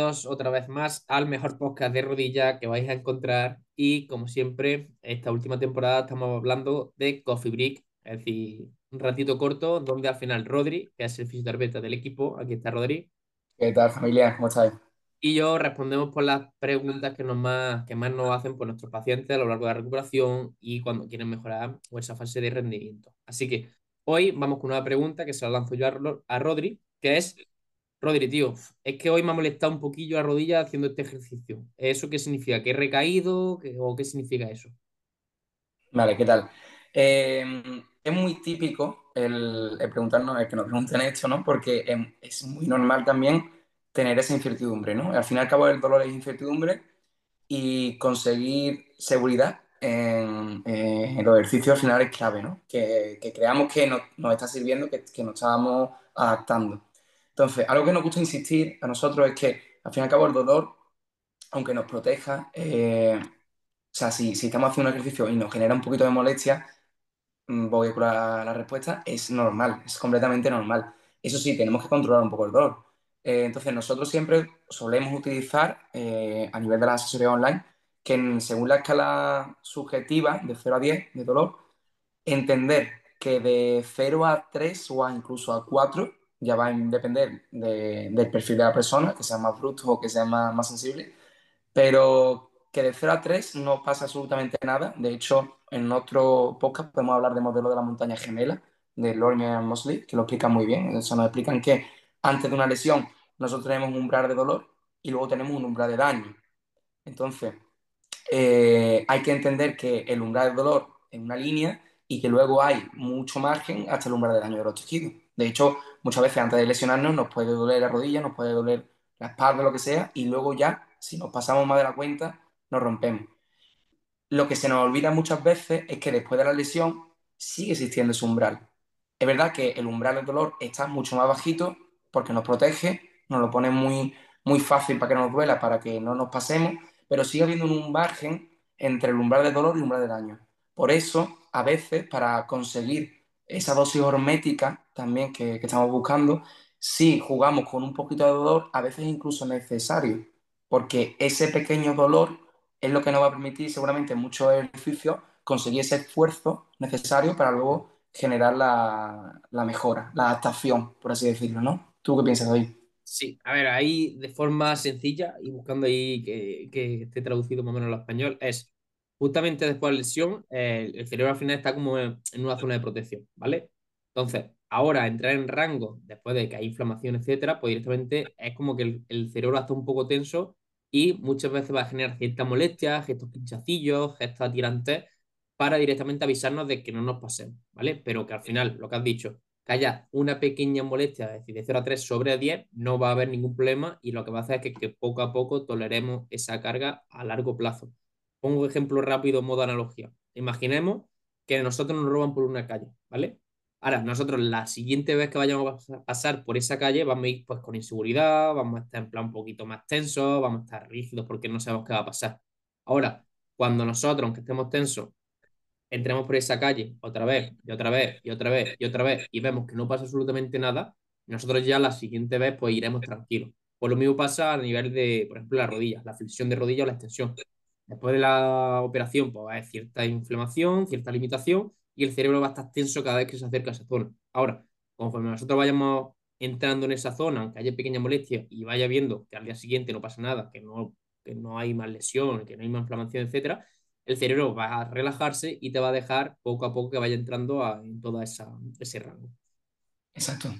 otra vez más al mejor podcast de rodilla que vais a encontrar y como siempre esta última temporada estamos hablando de Coffee Break, es decir, un ratito corto donde al final Rodri, que es el fisioterapeuta del equipo, aquí está Rodri. ¿Qué tal familia? ¿Cómo estáis? Y yo respondemos por las preguntas que, nos más, que más nos hacen por nuestros pacientes a lo largo de la recuperación y cuando quieren mejorar esa fase de rendimiento. Así que hoy vamos con una pregunta que se la lanzo yo a, a Rodri, que es Rodri, tío, es que hoy me ha molestado un poquillo la rodilla haciendo este ejercicio. ¿Eso qué significa? ¿Que he recaído? ¿O qué significa eso? Vale, ¿qué tal? Eh, es muy típico el, preguntarnos, el que nos pregunten esto, ¿no? Porque es muy normal también tener esa incertidumbre, ¿no? Al fin y al cabo el dolor es incertidumbre y conseguir seguridad en, los ejercicios al final es clave, ¿no? Que, creamos que nos, está sirviendo, que, que nos estamos adaptando. Entonces, algo que nos gusta insistir a nosotros es que, al fin y al cabo, el dolor, aunque nos proteja, eh, o sea, si, estamos haciendo un ejercicio y nos genera un poquito de molestia, mm, voy a la, la respuesta, es normal, es completamente normal. Eso sí, tenemos que controlar un poco el dolor. Eh, entonces, nosotros siempre solemos utilizar, eh, a nivel de la asesoría online, que según la escala subjetiva de 0 a 10 de dolor, entender que de 0 a 3 o incluso a 4 ya va a depender del perfil de la persona, que sea más bruto o que sea más, más sensible, pero que de 0 a 3 no pasa absolutamente nada. De hecho, en otro podcast podemos hablar del modelo de la montaña gemela de Lorimer Mosley, que lo explican muy bien. Eso nos explican que antes de una lesión nosotros tenemos un umbral de dolor y luego tenemos un umbral de daño. Entonces, eh, hay que entender que el umbral de dolor es una línea y que luego hay mucho margen hasta el umbral de daño de los tejidos. De hecho, muchas veces antes de lesionarnos nos puede doler la rodilla, nos puede doler la espalda, lo que sea, y luego ya, si nos pasamos más de la cuenta, nos rompemos. Lo que se nos olvida muchas veces es que después de la lesión sigue existiendo ese umbral. Es verdad que el umbral del dolor está mucho más bajito porque nos protege, nos lo pone muy, muy fácil para que no nos duela, para que no nos pasemos, pero sigue habiendo un margen entre el umbral del dolor y el umbral de daño. Por eso, a veces, para conseguir esa dosis hormética también que, estamos buscando, si jugamos con un poquito de dolor, a veces incluso necesario, porque ese pequeño dolor es lo que nos va a permitir seguramente en muchos ejercicios conseguir ese esfuerzo necesario para luego generar la, mejora, la adaptación, por así decirlo, ¿no? ¿Tú qué piensas hoy? Sí, a ver, ahí de forma sencilla y buscando ahí que, que esté traducido más o menos al español, es justamente después de la lesión, el cerebro al final está como en, una zona de protección, ¿vale? Entonces, ahora entrar en rango, después de que hay inflamación, etcétera, pues directamente es como que el, cerebro está un poco tenso y muchas veces va a generar cierta molestia, gestos pinchacillos, gestos tirantes, para directamente avisarnos de que no nos pasemos, ¿vale? Pero que al final, lo que has dicho, que haya una pequeña molestia, es decir, de 0 a 3 sobre 10, no va a haber ningún problema y lo que va a hacer es que poco a poco toleremos esa carga a largo plazo. Pongo un ejemplo rápido, modo analogía. Imaginemos que nosotros nos roban por una calle, ¿vale? Ahora, nosotros la siguiente vez que vayamos a pasar por esa calle vamos a ir pues con inseguridad, vamos a estar en plan un poquito más tensos, vamos a estar rígidos porque no sabemos qué va a pasar. Ahora, cuando nosotros, aunque estemos tensos, entremos por esa calle otra vez y otra vez y otra vez y otra vez y vemos que no pasa absolutamente nada, nosotros ya la siguiente vez pues iremos tranquilos. Pues lo mismo pasa a nivel de, por ejemplo, la rodilla, la flexión de rodilla o la extensión. Después de la operación, pues hay cierta inflamación, cierta limitación y el cerebro va a estar tenso cada vez que se acerca a esa zona. Ahora, conforme nosotros vayamos entrando en esa zona, aunque haya pequeña molestia y vaya viendo que al día siguiente no pasa nada, que no, que no hay más lesión, que no hay más inflamación, etcétera, el cerebro va a relajarse y te va a dejar poco a poco que vaya entrando en todo ese rango. Exacto.